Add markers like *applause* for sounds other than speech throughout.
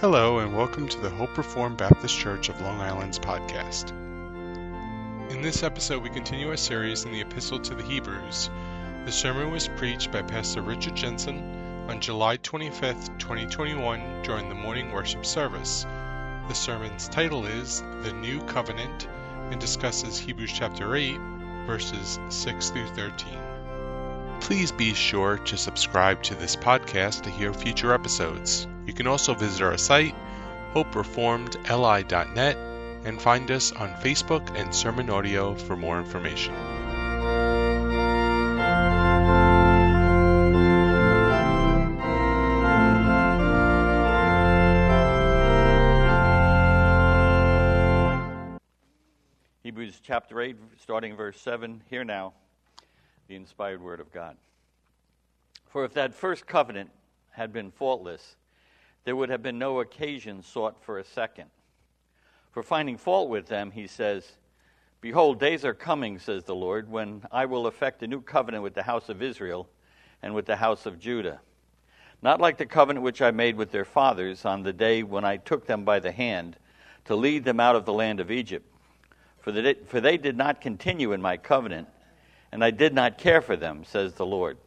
Hello, and welcome to the Hope Reformed Baptist Church of Long Island's podcast. In this episode, we continue our series in the Epistle to the Hebrews. The sermon was preached by Pastor Richard Jensen on July 25th, 2021, during the morning worship service. The sermon's title is The New Covenant and discusses Hebrews chapter 8, verses 6 through 13. Please be sure to subscribe to this podcast to hear future episodes. You can also visit our site, hopereformedli.net, and find us on Facebook and Sermon Audio for more information. Hebrews chapter 8, starting verse 7. Hear now the inspired word of God. For if that first covenant had been faultless, there would have been no occasion sought for a second. For finding fault with them, he says, Behold, days are coming, says the Lord, when I will effect a new covenant with the house of Israel and with the house of Judah. Not like the covenant which I made with their fathers on the day when I took them by the hand to lead them out of the land of Egypt. For, the, for they did not continue in my covenant, and I did not care for them, says the Lord.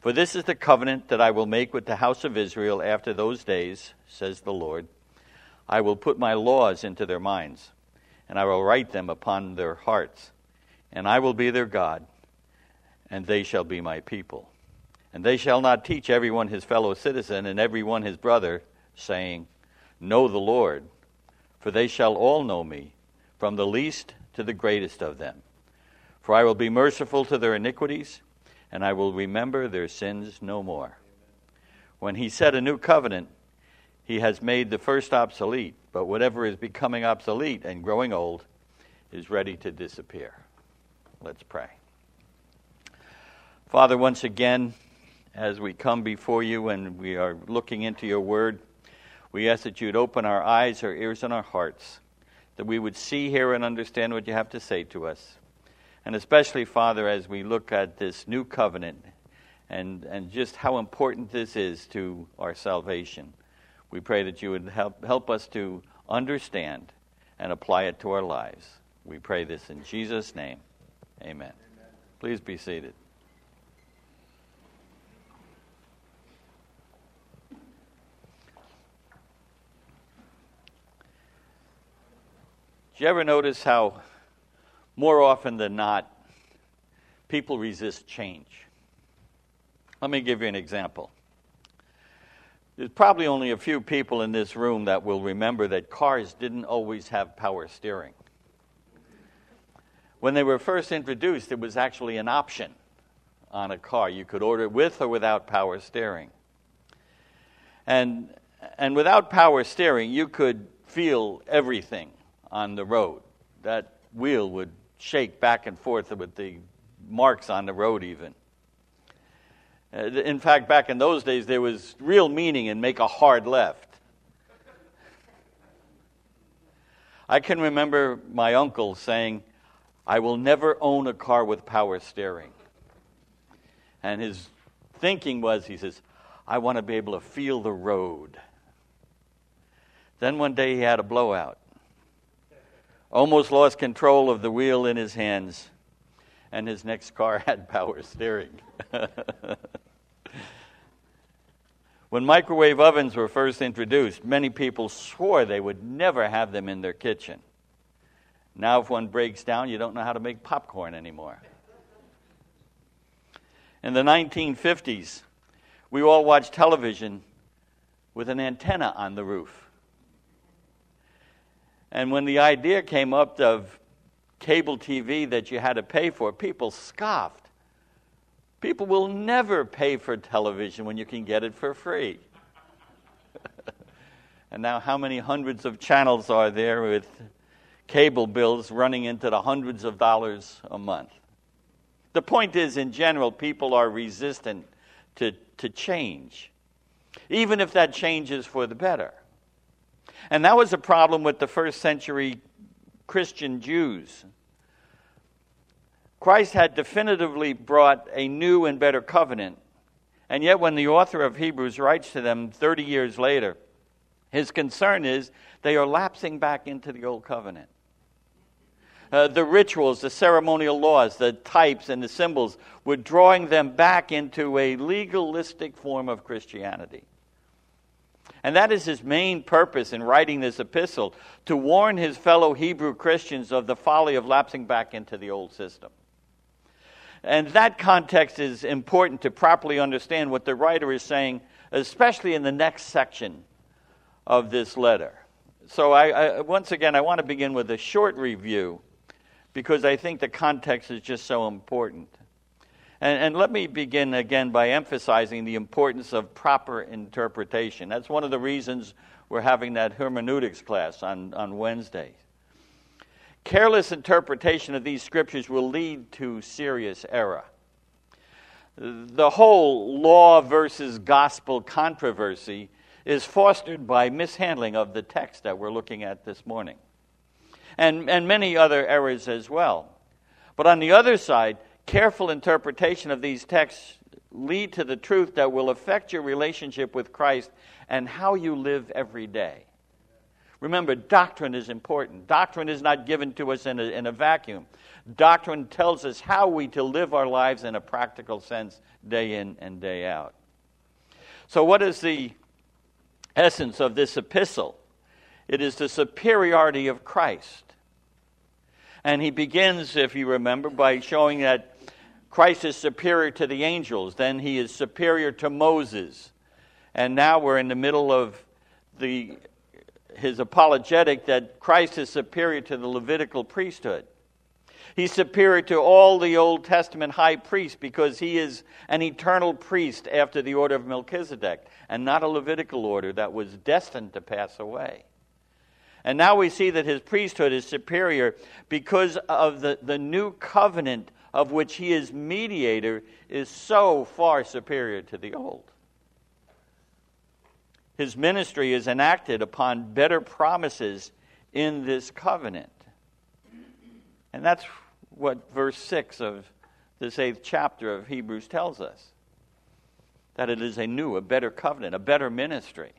For this is the covenant that I will make with the house of Israel after those days, says the Lord. I will put my laws into their minds, and I will write them upon their hearts, and I will be their God, and they shall be my people. And they shall not teach everyone his fellow citizen and everyone his brother, saying, Know the Lord, for they shall all know me, from the least to the greatest of them. For I will be merciful to their iniquities and I will remember their sins no more. When he said a new covenant, he has made the first obsolete, but whatever is becoming obsolete and growing old is ready to disappear. Let's pray. Father, once again, as we come before you and we are looking into your word, we ask that you'd open our eyes, our ears, and our hearts, that we would see, hear, and understand what you have to say to us. And especially, Father, as we look at this new covenant and, and just how important this is to our salvation, we pray that you would help, help us to understand and apply it to our lives. We pray this in Jesus' name. Amen. Amen. Please be seated. Do you ever notice how more often than not, people resist change. Let me give you an example. There's probably only a few people in this room that will remember that cars didn't always have power steering. When they were first introduced, it was actually an option on a car. You could order it with or without power steering. And, and without power steering, you could feel everything on the road. That wheel would shake back and forth with the marks on the road, even. Uh, in fact, back in those days, there was real meaning in make a hard left. I can remember my uncle saying, I will never own a car with power steering. And his thinking was, he says, I want to be able to feel the road. Then one day he had a blowout almost lost control of the wheel in his hands, and his next car *laughs* had power steering. *laughs* when microwave ovens were first introduced, many people swore they would never have them in their kitchen. Now, if one breaks down, you don't know how to make popcorn anymore. In the 1950s, we all watched television with an antenna on the roof. And when the idea came up of cable TV that you had to pay for, people scoffed. People will never pay for television when you can get it for free. *laughs* and now, how many hundreds of channels are there with cable bills running into the hundreds of dollars a month? The point is, in general, people are resistant to, to change, even if that change is for the better. And that was a problem with the first century Christian Jews. Christ had definitively brought a new and better covenant. And yet, when the author of Hebrews writes to them 30 years later, His concern is they are lapsing back into the old covenant. Uh, the rituals, the ceremonial laws, the types, and the symbols were drawing them back into a legalistic form of Christianity. And that is his main purpose in writing this epistle to warn his fellow Hebrew Christians of the folly of lapsing back into the old system. And that context is important to properly understand what the writer is saying, especially in the next section of this letter. So, I, I, once again, I want to begin with a short review because I think the context is just so important. And, and, let me begin again by emphasizing the importance of proper interpretation. That's one of the reasons we're having that hermeneutics class on, on Wednesday. Careless interpretation of these scriptures will lead to serious error. The whole law versus gospel controversy is fostered by mishandling of the text that we're looking at this morning, and, and many other errors as well. But on the other side, careful interpretation of these texts lead to the truth that will affect your relationship with Christ and how you live every day. Remember, doctrine is important. Doctrine is not given to us in a, in a vacuum. Doctrine tells us how we to live our lives in a practical sense day in and day out. So, what is the essence of this epistle? It is the superiority of Christ. And he begins, if you remember, by showing that Christ is superior to the angels, then he is superior to Moses. And now we're in the middle of the his apologetic that Christ is superior to the Levitical priesthood. He's superior to all the Old Testament high priests because he is an eternal priest after the order of Melchizedek and not a Levitical order that was destined to pass away. And now we see that his priesthood is superior because of the, the new covenant of which he is mediator is so far superior to the old. His ministry is enacted upon better promises in this covenant. And that's what verse 6 of this eighth chapter of Hebrews tells us that it is a new, a better covenant, a better ministry.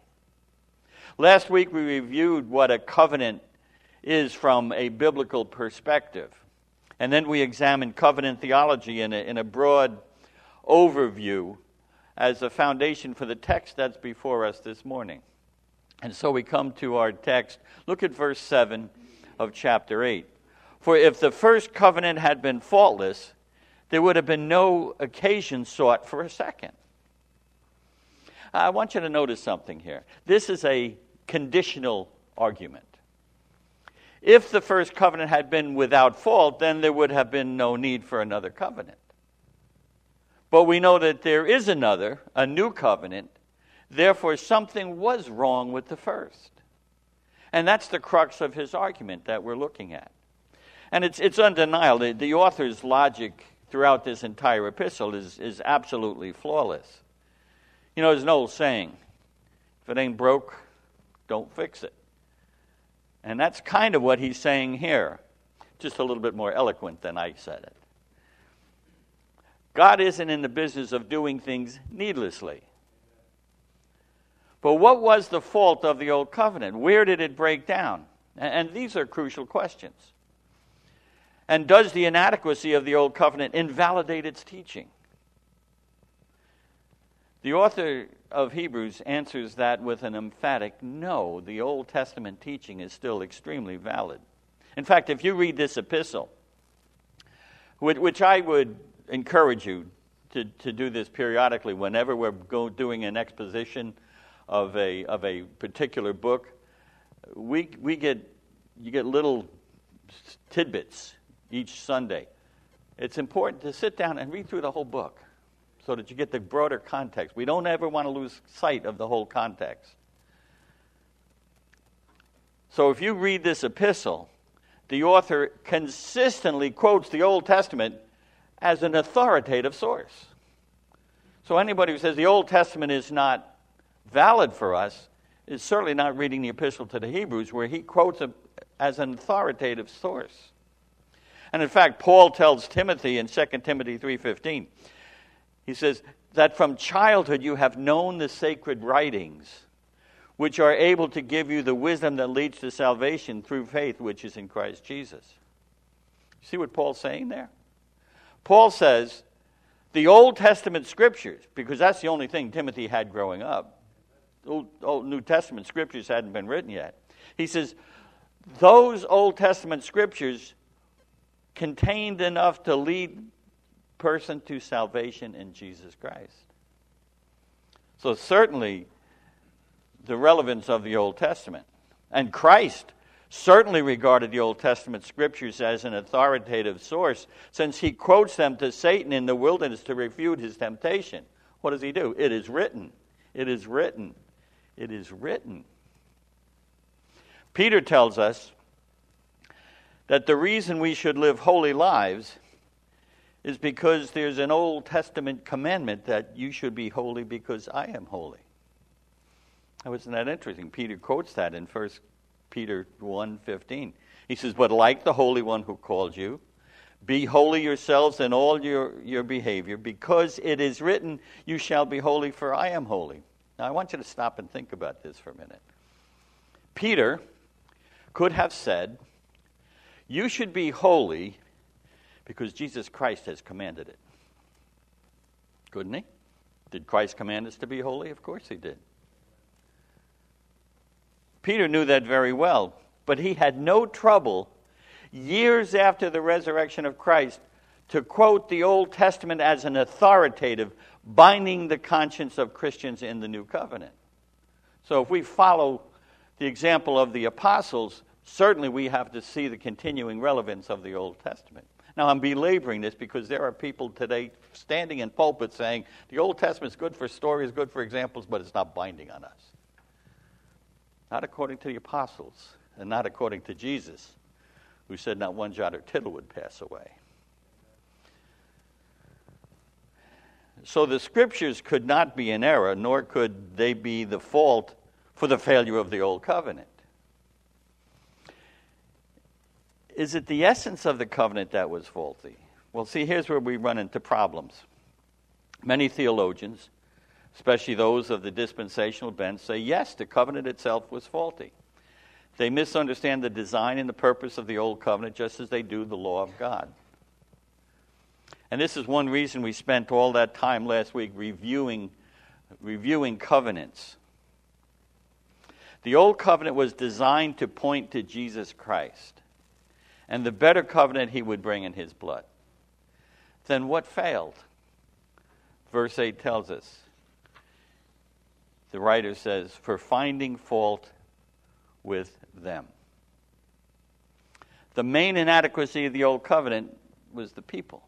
Last week we reviewed what a covenant is from a biblical perspective. And then we examined covenant theology in a, in a broad overview as a foundation for the text that's before us this morning. And so we come to our text. Look at verse 7 of chapter 8. For if the first covenant had been faultless, there would have been no occasion sought for a second. I want you to notice something here. This is a conditional argument. If the first covenant had been without fault, then there would have been no need for another covenant. But we know that there is another, a new covenant. Therefore, something was wrong with the first. And that's the crux of his argument that we're looking at. And it's, it's undeniable. The, the author's logic throughout this entire epistle is, is absolutely flawless. You know, there's an old saying if it ain't broke, don't fix it. And that's kind of what he's saying here, just a little bit more eloquent than I said it. God isn't in the business of doing things needlessly. But what was the fault of the old covenant? Where did it break down? And these are crucial questions. And does the inadequacy of the old covenant invalidate its teaching? The author of Hebrews answers that with an emphatic no. The Old Testament teaching is still extremely valid. In fact, if you read this epistle, which I would encourage you to, to do this periodically whenever we're go, doing an exposition of a, of a particular book. We, we get, you get little tidbits each Sunday. It's important to sit down and read through the whole book so that you get the broader context. We don't ever want to lose sight of the whole context. So if you read this epistle, the author consistently quotes the Old Testament as an authoritative source. So anybody who says the Old Testament is not valid for us is certainly not reading the epistle to the Hebrews, where he quotes it as an authoritative source. And in fact, Paul tells Timothy in 2 Timothy 3:15, he says that from childhood you have known the sacred writings, which are able to give you the wisdom that leads to salvation through faith, which is in Christ Jesus. See what Paul's saying there? Paul says the Old Testament scriptures, because that's the only thing Timothy had growing up. Old, Old New Testament scriptures hadn't been written yet. He says those Old Testament scriptures contained enough to lead person to salvation in Jesus Christ. So certainly the relevance of the Old Testament. And Christ certainly regarded the Old Testament scriptures as an authoritative source, since he quotes them to Satan in the wilderness to refute his temptation. What does he do? It is written. It is written. It is written. Peter tells us that the reason we should live holy lives is because there's an Old Testament commandment that you should be holy because I am holy. Now, isn't that interesting? Peter quotes that in 1 Peter 1.15. He says, But like the Holy One who called you, be holy yourselves in all your, your behavior, because it is written, You shall be holy, for I am holy. Now, I want you to stop and think about this for a minute. Peter could have said, You should be holy because Jesus Christ has commanded it. Couldn't he? Did Christ command us to be holy? Of course he did. Peter knew that very well, but he had no trouble years after the resurrection of Christ to quote the Old Testament as an authoritative, binding the conscience of Christians in the new covenant. So if we follow the example of the apostles, certainly we have to see the continuing relevance of the Old Testament. Now, I'm belaboring this because there are people today standing in pulpits saying the Old Testament is good for stories, good for examples, but it's not binding on us not according to the apostles, and not according to Jesus, who said not one jot or tittle would pass away. So the scriptures could not be in error, nor could they be the fault for the failure of the old covenant. Is it the essence of the covenant that was faulty? Well, see, here's where we run into problems. Many theologians especially those of the dispensational bent, say yes, the covenant itself was faulty. They misunderstand the design and the purpose of the old covenant just as they do the law of God. And this is one reason we spent all that time last week reviewing, reviewing covenants. The old covenant was designed to point to Jesus Christ and the better covenant he would bring in his blood. Then what failed? Verse 8 tells us the writer says, for finding fault with them. The main inadequacy of the Old Covenant was the people.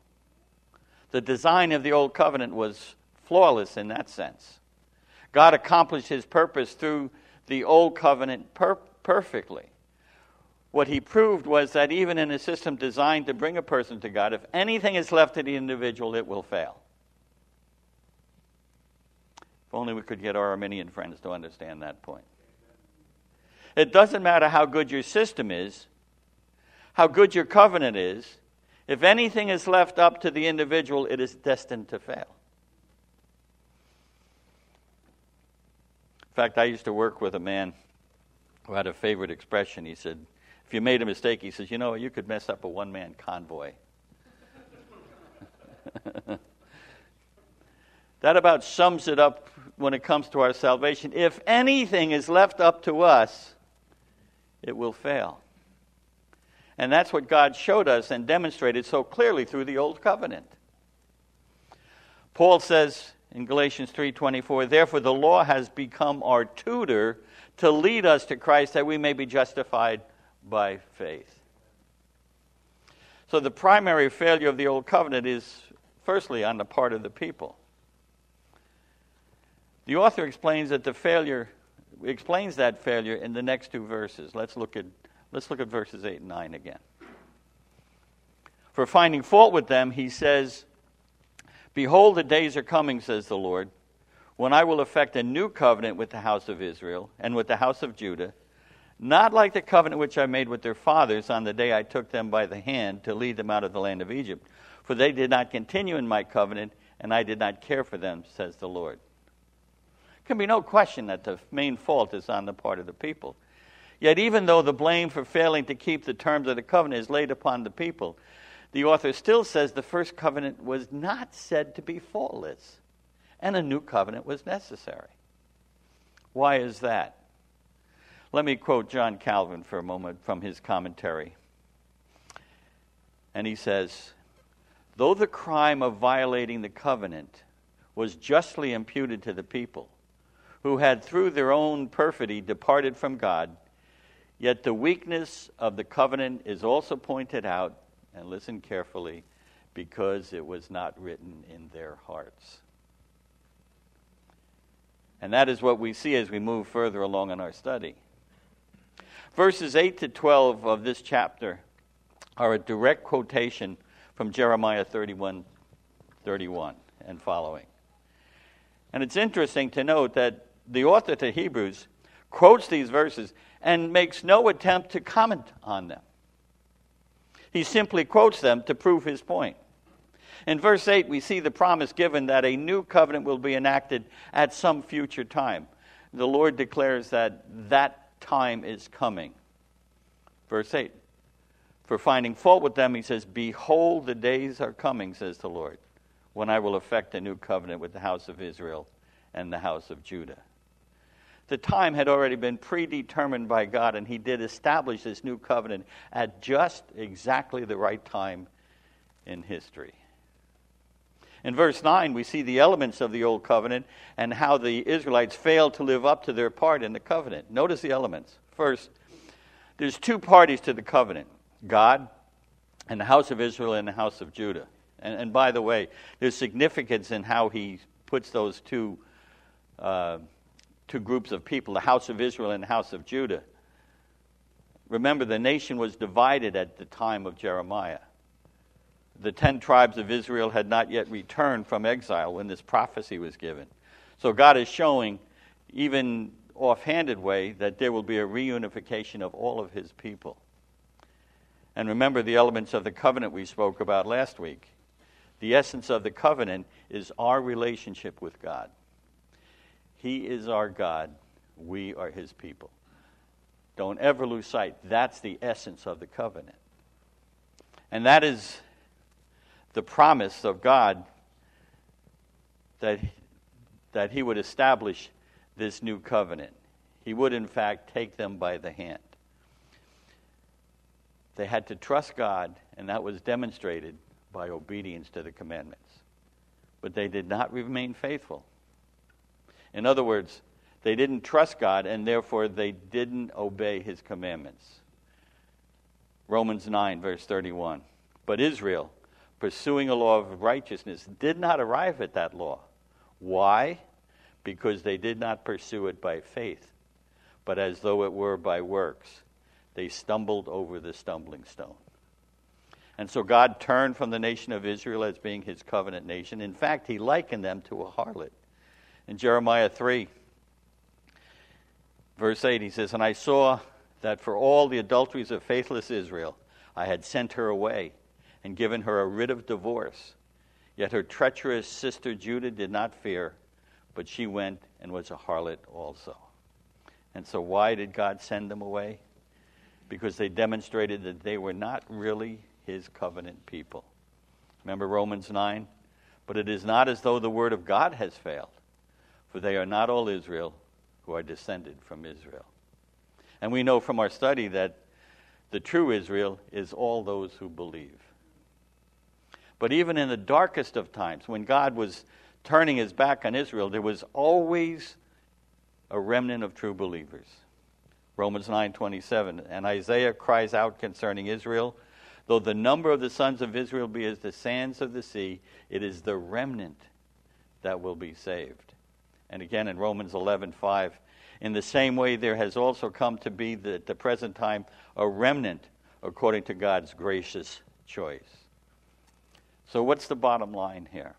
The design of the Old Covenant was flawless in that sense. God accomplished his purpose through the Old Covenant per- perfectly. What he proved was that even in a system designed to bring a person to God, if anything is left to the individual, it will fail. If only we could get our Arminian friends to understand that point. It doesn't matter how good your system is, how good your covenant is, if anything is left up to the individual, it is destined to fail. In fact, I used to work with a man who had a favorite expression. He said, if you made a mistake, he says, you know, you could mess up a one man convoy. *laughs* that about sums it up when it comes to our salvation. If anything is left up to us, it will fail. And that's what God showed us and demonstrated so clearly through the old covenant. Paul says in Galatians 3:24, "Therefore the law has become our tutor to lead us to Christ that we may be justified by faith." So the primary failure of the old covenant is firstly on the part of the people. The author explains that the failure explains that failure in the next two verses. Let's look at let's look at verses 8 and 9 again. For finding fault with them, he says, Behold, the days are coming, says the Lord, when I will effect a new covenant with the house of Israel and with the house of Judah, not like the covenant which I made with their fathers on the day I took them by the hand to lead them out of the land of Egypt. For they did not continue in my covenant, and I did not care for them, says the Lord. There can be no question that the main fault is on the part of the people. Yet, even though the blame for failing to keep the terms of the covenant is laid upon the people, the author still says the first covenant was not said to be faultless, and a new covenant was necessary. Why is that? Let me quote John Calvin for a moment from his commentary. And he says, Though the crime of violating the covenant was justly imputed to the people, who had through their own perfidy departed from God, yet the weakness of the covenant is also pointed out, and listen carefully, because it was not written in their hearts. And that is what we see as we move further along in our study. Verses 8 to 12 of this chapter are a direct quotation from Jeremiah 31 31 and following. And it's interesting to note that the author to Hebrews quotes these verses and makes no attempt to comment on them. He simply quotes them to prove his point. In verse 8, we see the promise given that a new covenant will be enacted at some future time. The Lord declares that that time is coming. Verse 8 For finding fault with them, he says, Behold, the days are coming, says the Lord, when I will effect a new covenant with the house of Israel and the house of Judah. The time had already been predetermined by God, and he did establish this new covenant at just exactly the right time in history. In verse 9, we see the elements of the Old Covenant and how the Israelites failed to live up to their part in the covenant. Notice the elements. First, there's two parties to the covenant God and the house of Israel and the house of Judah. And, and by the way, there's significance in how he puts those two, uh, two groups of people, the house of Israel and the house of Judah. Remember, the nation was divided at the time of Jeremiah the ten tribes of Israel had not yet returned from exile when this prophecy was given. So God is showing, even offhanded way, that there will be a reunification of all of his people. And remember the elements of the covenant we spoke about last week. The essence of the covenant is our relationship with God. He is our God, we are his people. Don't ever lose sight. That's the essence of the covenant. And that is the promise of God that, that He would establish this new covenant. He would, in fact, take them by the hand. They had to trust God, and that was demonstrated by obedience to the commandments. But they did not remain faithful. In other words, they didn't trust God, and therefore they didn't obey His commandments. Romans 9, verse 31. But Israel, pursuing a law of righteousness did not arrive at that law. Why? Because they did not pursue it by faith, but as though it were by works. They stumbled over the stumbling stone. And so God turned from the nation of Israel as being his covenant nation. In fact, he likened them to a harlot. In Jeremiah 3, verse 8, he says, And I saw that for all the adulteries of faithless Israel, I had sent her away and given her a writ of divorce. Yet her treacherous sister Judah did not fear, but she went and was a harlot also. And so, why did God send them away? Because they demonstrated that they were not really his covenant people. Remember Romans 9? But it is not as though the word of God has failed, for they are not all Israel who are descended from Israel. And we know from our study that the true Israel is all those who believe. But even in the darkest of times, when God was turning his back on Israel, there was always a remnant of true believers. Romans 9:27 and Isaiah cries out concerning Israel, though the number of the sons of Israel be as the sands of the sea, it is the remnant that will be saved. And again in Romans 11:5, in the same way there has also come to be at the present time a remnant according to God's gracious choice. So, what's the bottom line here?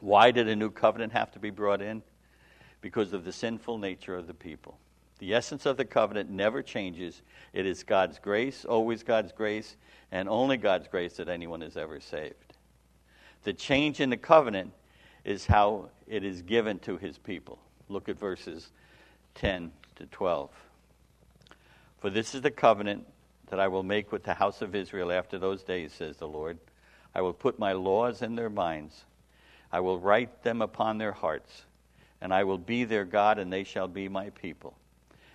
Why did a new covenant have to be brought in? Because of the sinful nature of the people. The essence of the covenant never changes. It is God's grace, always God's grace, and only God's grace that anyone is ever saved. The change in the covenant is how it is given to his people. Look at verses 10 to 12. For this is the covenant that I will make with the house of Israel after those days, says the Lord. I will put my laws in their minds, I will write them upon their hearts, and I will be their God, and they shall be my people.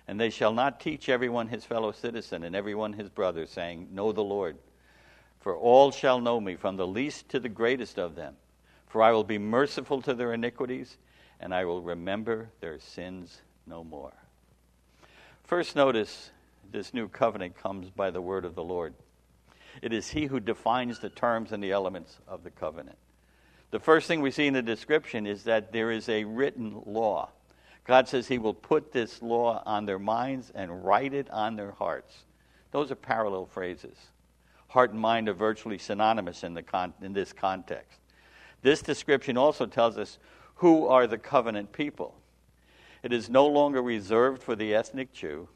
And they shall not teach everyone his fellow citizen and everyone his brother, saying, Know the Lord. For all shall know me, from the least to the greatest of them. For I will be merciful to their iniquities, and I will remember their sins no more. First, notice this new covenant comes by the word of the Lord. It is He who defines the terms and the elements of the covenant. The first thing we see in the description is that there is a written law. God says He will put this law on their minds and write it on their hearts. Those are parallel phrases. Heart and mind are virtually synonymous in, the con- in this context. This description also tells us who are the covenant people. It is no longer reserved for the ethnic Jew.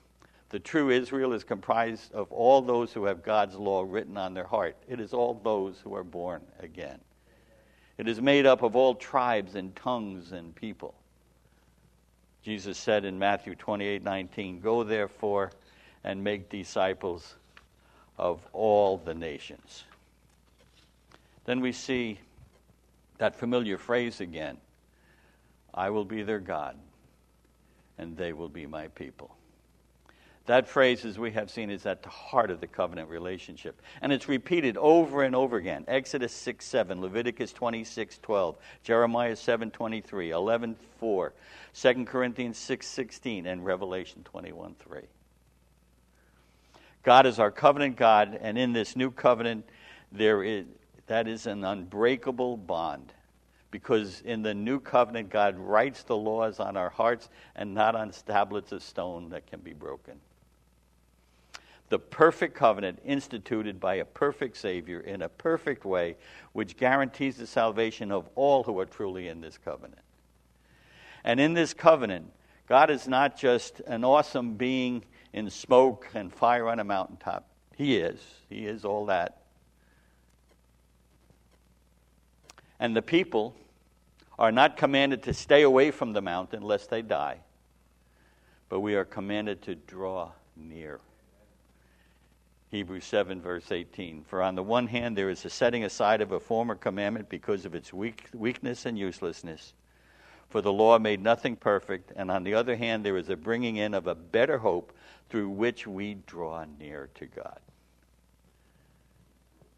The true Israel is comprised of all those who have God's law written on their heart. It is all those who are born again. It is made up of all tribes and tongues and people. Jesus said in Matthew 28 19, Go therefore and make disciples of all the nations. Then we see that familiar phrase again I will be their God, and they will be my people. That phrase, as we have seen, is at the heart of the covenant relationship. And it's repeated over and over again. Exodus 6 7, Leviticus 26 12, Jeremiah 7 23, 11 4, 2 Corinthians 6 16, and Revelation 21 3. God is our covenant God, and in this new covenant, there is, that is an unbreakable bond. Because in the new covenant, God writes the laws on our hearts and not on tablets of stone that can be broken the perfect covenant instituted by a perfect Savior in a perfect way, which guarantees the salvation of all who are truly in this covenant. And in this covenant, God is not just an awesome being in smoke and fire on a mountaintop. He is. He is all that. And the people are not commanded to stay away from the mountain lest they die, but we are commanded to draw near. Hebrews 7, verse 18. For on the one hand, there is a setting aside of a former commandment because of its weak, weakness and uselessness. For the law made nothing perfect. And on the other hand, there is a bringing in of a better hope through which we draw near to God.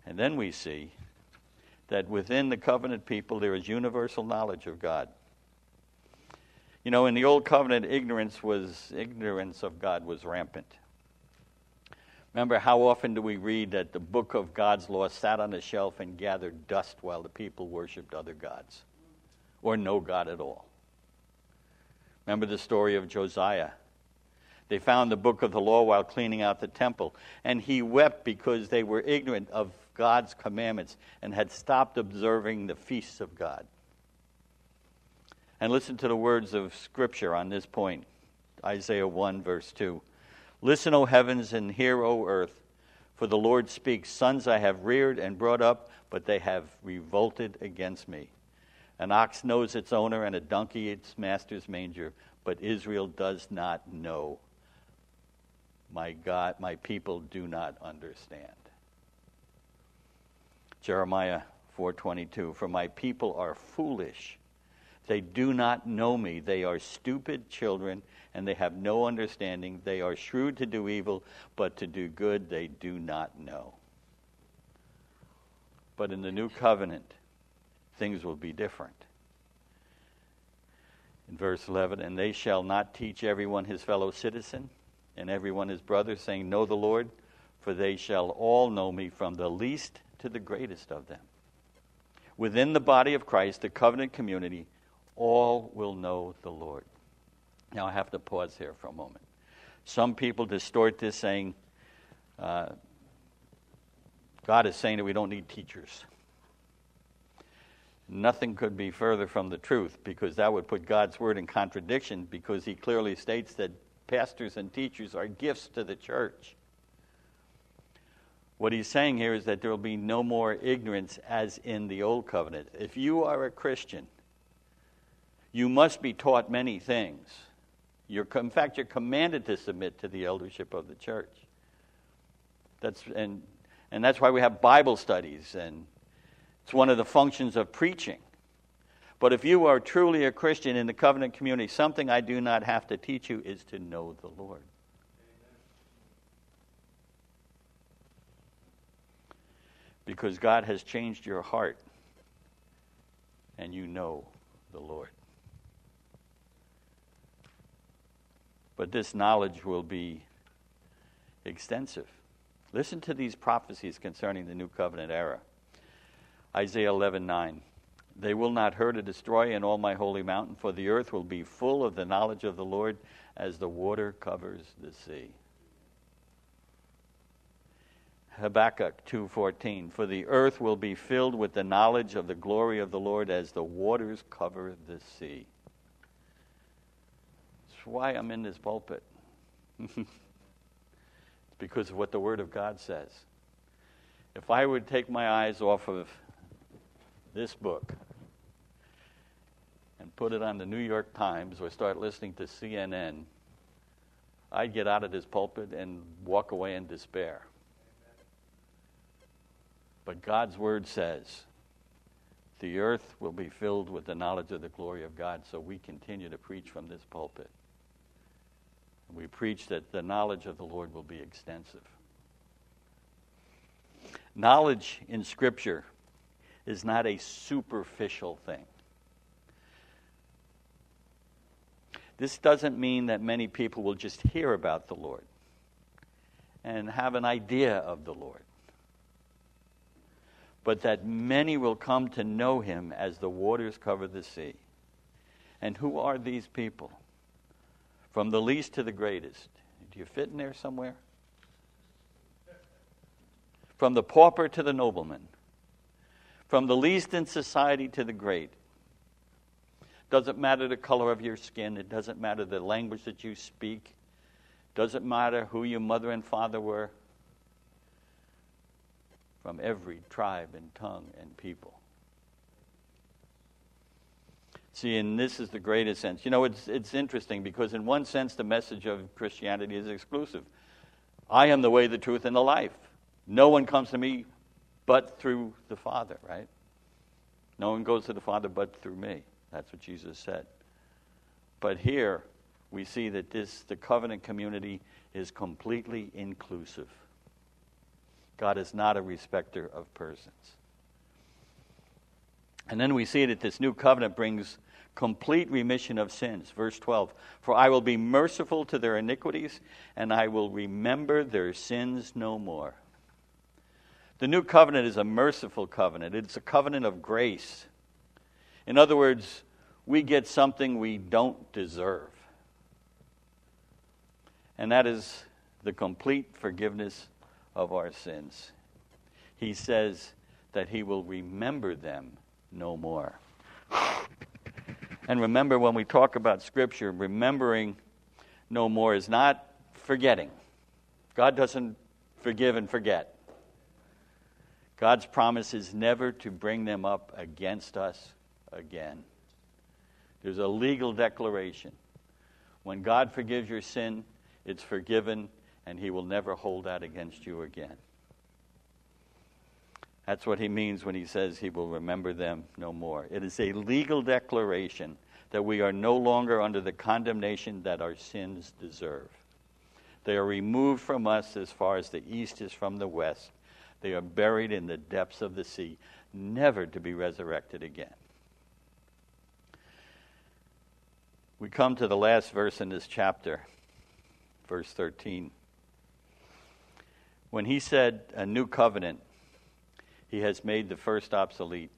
And then we see that within the covenant people, there is universal knowledge of God. You know, in the old covenant, ignorance was ignorance of God was rampant. Remember, how often do we read that the book of God's law sat on a shelf and gathered dust while the people worshiped other gods or no God at all? Remember the story of Josiah. They found the book of the law while cleaning out the temple, and he wept because they were ignorant of God's commandments and had stopped observing the feasts of God. And listen to the words of Scripture on this point Isaiah 1, verse 2. Listen, O heavens, and hear, O earth. For the Lord speaks, Sons I have reared and brought up, but they have revolted against me. An ox knows its owner, and a donkey its master's manger, but Israel does not know. My God, my people do not understand. Jeremiah 4:22 For my people are foolish. They do not know me. They are stupid children and they have no understanding. They are shrewd to do evil, but to do good they do not know. But in the new covenant, things will be different. In verse 11, and they shall not teach everyone his fellow citizen and everyone his brother, saying, Know the Lord, for they shall all know me from the least to the greatest of them. Within the body of Christ, the covenant community, all will know the Lord. Now, I have to pause here for a moment. Some people distort this saying, uh, God is saying that we don't need teachers. Nothing could be further from the truth because that would put God's word in contradiction because he clearly states that pastors and teachers are gifts to the church. What he's saying here is that there will be no more ignorance as in the old covenant. If you are a Christian, You must be taught many things. You're, in fact, you're commanded to submit to the eldership of the church. That's, and, and that's why we have Bible studies, and it's one of the functions of preaching. But if you are truly a Christian in the covenant community, something I do not have to teach you is to know the Lord. Because God has changed your heart and you know the Lord. But this knowledge will be extensive. Listen to these prophecies concerning the new covenant era. Isaiah 11:9 They will not hurt or destroy in all my holy mountain for the earth will be full of the knowledge of the Lord as the water covers the sea. Habakkuk 2:14 For the earth will be filled with the knowledge of the glory of the Lord as the waters cover the sea. Why I'm in this pulpit. *laughs* It's because of what the Word of God says. If I would take my eyes off of this book and put it on the New York Times or start listening to CNN, I'd get out of this pulpit and walk away in despair. But God's Word says, the earth will be filled with the knowledge of the glory of God, so we continue to preach from this pulpit. We preach that the knowledge of the Lord will be extensive. Knowledge in Scripture is not a superficial thing. This doesn't mean that many people will just hear about the Lord and have an idea of the Lord, but that many will come to know him as the waters cover the sea. And who are these people? From the least to the greatest. Do you fit in there somewhere? From the pauper to the nobleman, from the least in society to the great. Doesn't matter the color of your skin, it doesn't matter the language that you speak, doesn't matter who your mother and father were. From every tribe and tongue and people. See, and this is the greatest sense. You know, it's, it's interesting because, in one sense, the message of Christianity is exclusive. I am the way, the truth, and the life. No one comes to me but through the Father, right? No one goes to the Father but through me. That's what Jesus said. But here, we see that this, the covenant community is completely inclusive. God is not a respecter of persons. And then we see that this new covenant brings complete remission of sins. Verse 12 For I will be merciful to their iniquities, and I will remember their sins no more. The new covenant is a merciful covenant, it's a covenant of grace. In other words, we get something we don't deserve. And that is the complete forgiveness of our sins. He says that he will remember them no more. And remember, when we talk about Scripture, remembering no more is not forgetting. God doesn't forgive and forget. God's promise is never to bring them up against us again. There's a legal declaration. When God forgives your sin, it's forgiven, and He will never hold that against you again. That's what he means when he says he will remember them no more. It is a legal declaration that we are no longer under the condemnation that our sins deserve. They are removed from us as far as the east is from the west. They are buried in the depths of the sea, never to be resurrected again. We come to the last verse in this chapter, verse 13. When he said a new covenant, he has made the first obsolete.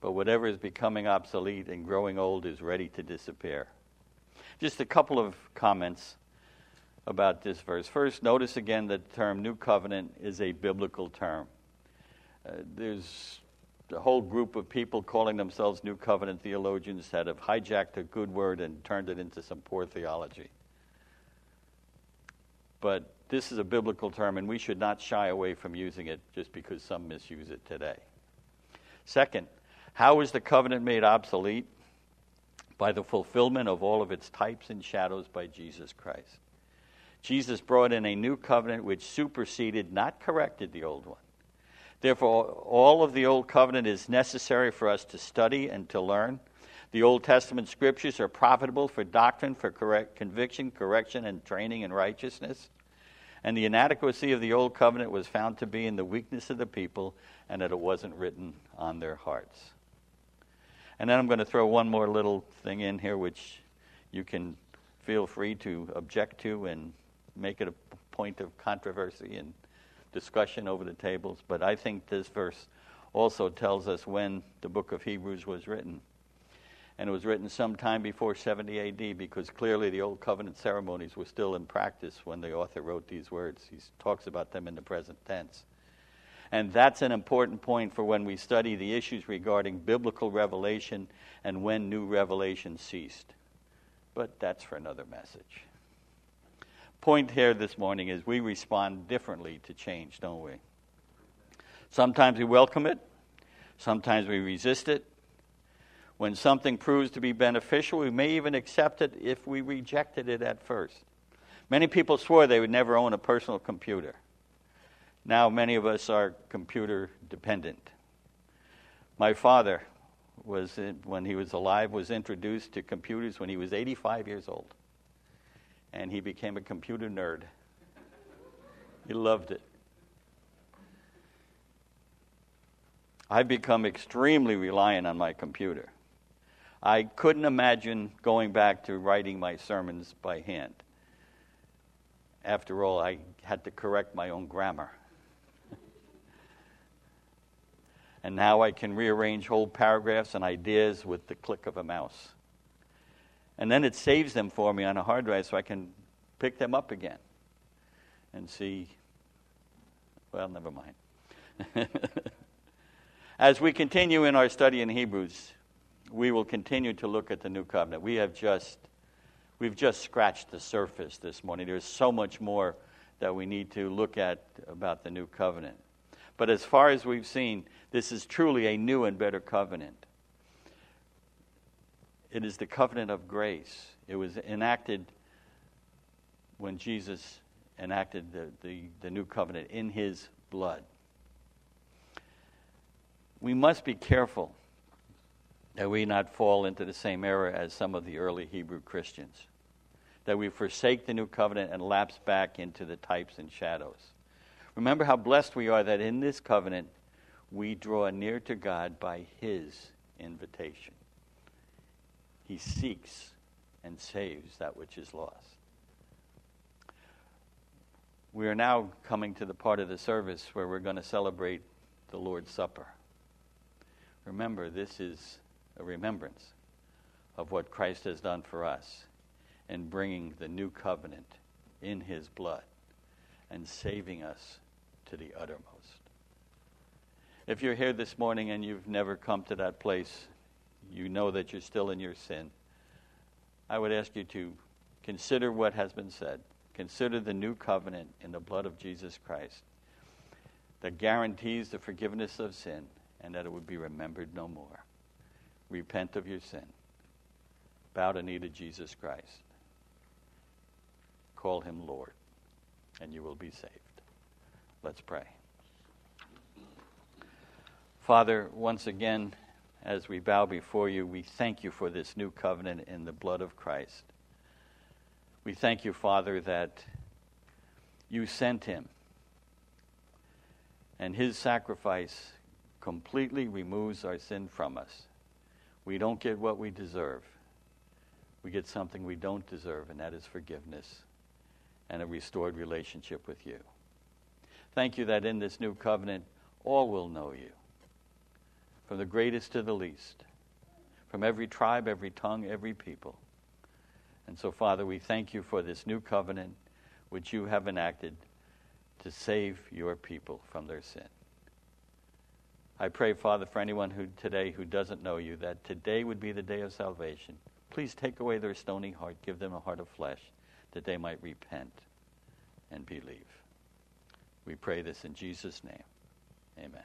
But whatever is becoming obsolete and growing old is ready to disappear. Just a couple of comments about this verse. First, notice again that the term new covenant is a biblical term. Uh, there's a whole group of people calling themselves new covenant theologians that have hijacked a good word and turned it into some poor theology. But this is a biblical term, and we should not shy away from using it just because some misuse it today. Second, how is the covenant made obsolete? by the fulfillment of all of its types and shadows by Jesus Christ. Jesus brought in a new covenant which superseded, not corrected, the old one. Therefore, all of the old covenant is necessary for us to study and to learn. The Old Testament scriptures are profitable for doctrine, for correct, conviction, correction, and training in righteousness. And the inadequacy of the Old Covenant was found to be in the weakness of the people and that it wasn't written on their hearts. And then I'm going to throw one more little thing in here, which you can feel free to object to and make it a point of controversy and discussion over the tables. But I think this verse also tells us when the book of Hebrews was written. And it was written sometime before 70 AD because clearly the Old Covenant ceremonies were still in practice when the author wrote these words. He talks about them in the present tense. And that's an important point for when we study the issues regarding biblical revelation and when new revelation ceased. But that's for another message. Point here this morning is we respond differently to change, don't we? Sometimes we welcome it, sometimes we resist it. When something proves to be beneficial, we may even accept it if we rejected it at first. Many people swore they would never own a personal computer. Now, many of us are computer dependent. My father was, when he was alive, was introduced to computers when he was 85 years old, and he became a computer nerd. he loved it. I've become extremely reliant on my computer. I couldn't imagine going back to writing my sermons by hand. After all, I had to correct my own grammar. *laughs* and now I can rearrange whole paragraphs and ideas with the click of a mouse. And then it saves them for me on a hard drive so I can pick them up again and see. Well, never mind. *laughs* As we continue in our study in Hebrews, we will continue to look at the new covenant. We have just we've just scratched the surface this morning. There's so much more that we need to look at about the new covenant. But as far as we've seen, this is truly a new and better covenant. It is the covenant of grace. It was enacted when Jesus enacted the, the, the new covenant in his blood. We must be careful that we not fall into the same error as some of the early Hebrew Christians, that we forsake the new covenant and lapse back into the types and shadows. Remember how blessed we are that in this covenant we draw near to God by His invitation. He seeks and saves that which is lost. We are now coming to the part of the service where we're going to celebrate the Lord's Supper. Remember, this is a remembrance of what Christ has done for us in bringing the new covenant in His blood and saving us to the uttermost. If you're here this morning and you've never come to that place, you know that you're still in your sin. I would ask you to consider what has been said. Consider the new covenant in the blood of Jesus Christ that guarantees the forgiveness of sin and that it would be remembered no more. Repent of your sin. Bow the knee to Jesus Christ. Call him Lord, and you will be saved. Let's pray. Father, once again, as we bow before you, we thank you for this new covenant in the blood of Christ. We thank you, Father, that you sent him, and his sacrifice completely removes our sin from us. We don't get what we deserve. We get something we don't deserve, and that is forgiveness and a restored relationship with you. Thank you that in this new covenant, all will know you, from the greatest to the least, from every tribe, every tongue, every people. And so, Father, we thank you for this new covenant which you have enacted to save your people from their sin. I pray, Father, for anyone who today who doesn't know you, that today would be the day of salvation. Please take away their stony heart, give them a heart of flesh, that they might repent and believe. We pray this in Jesus' name. Amen.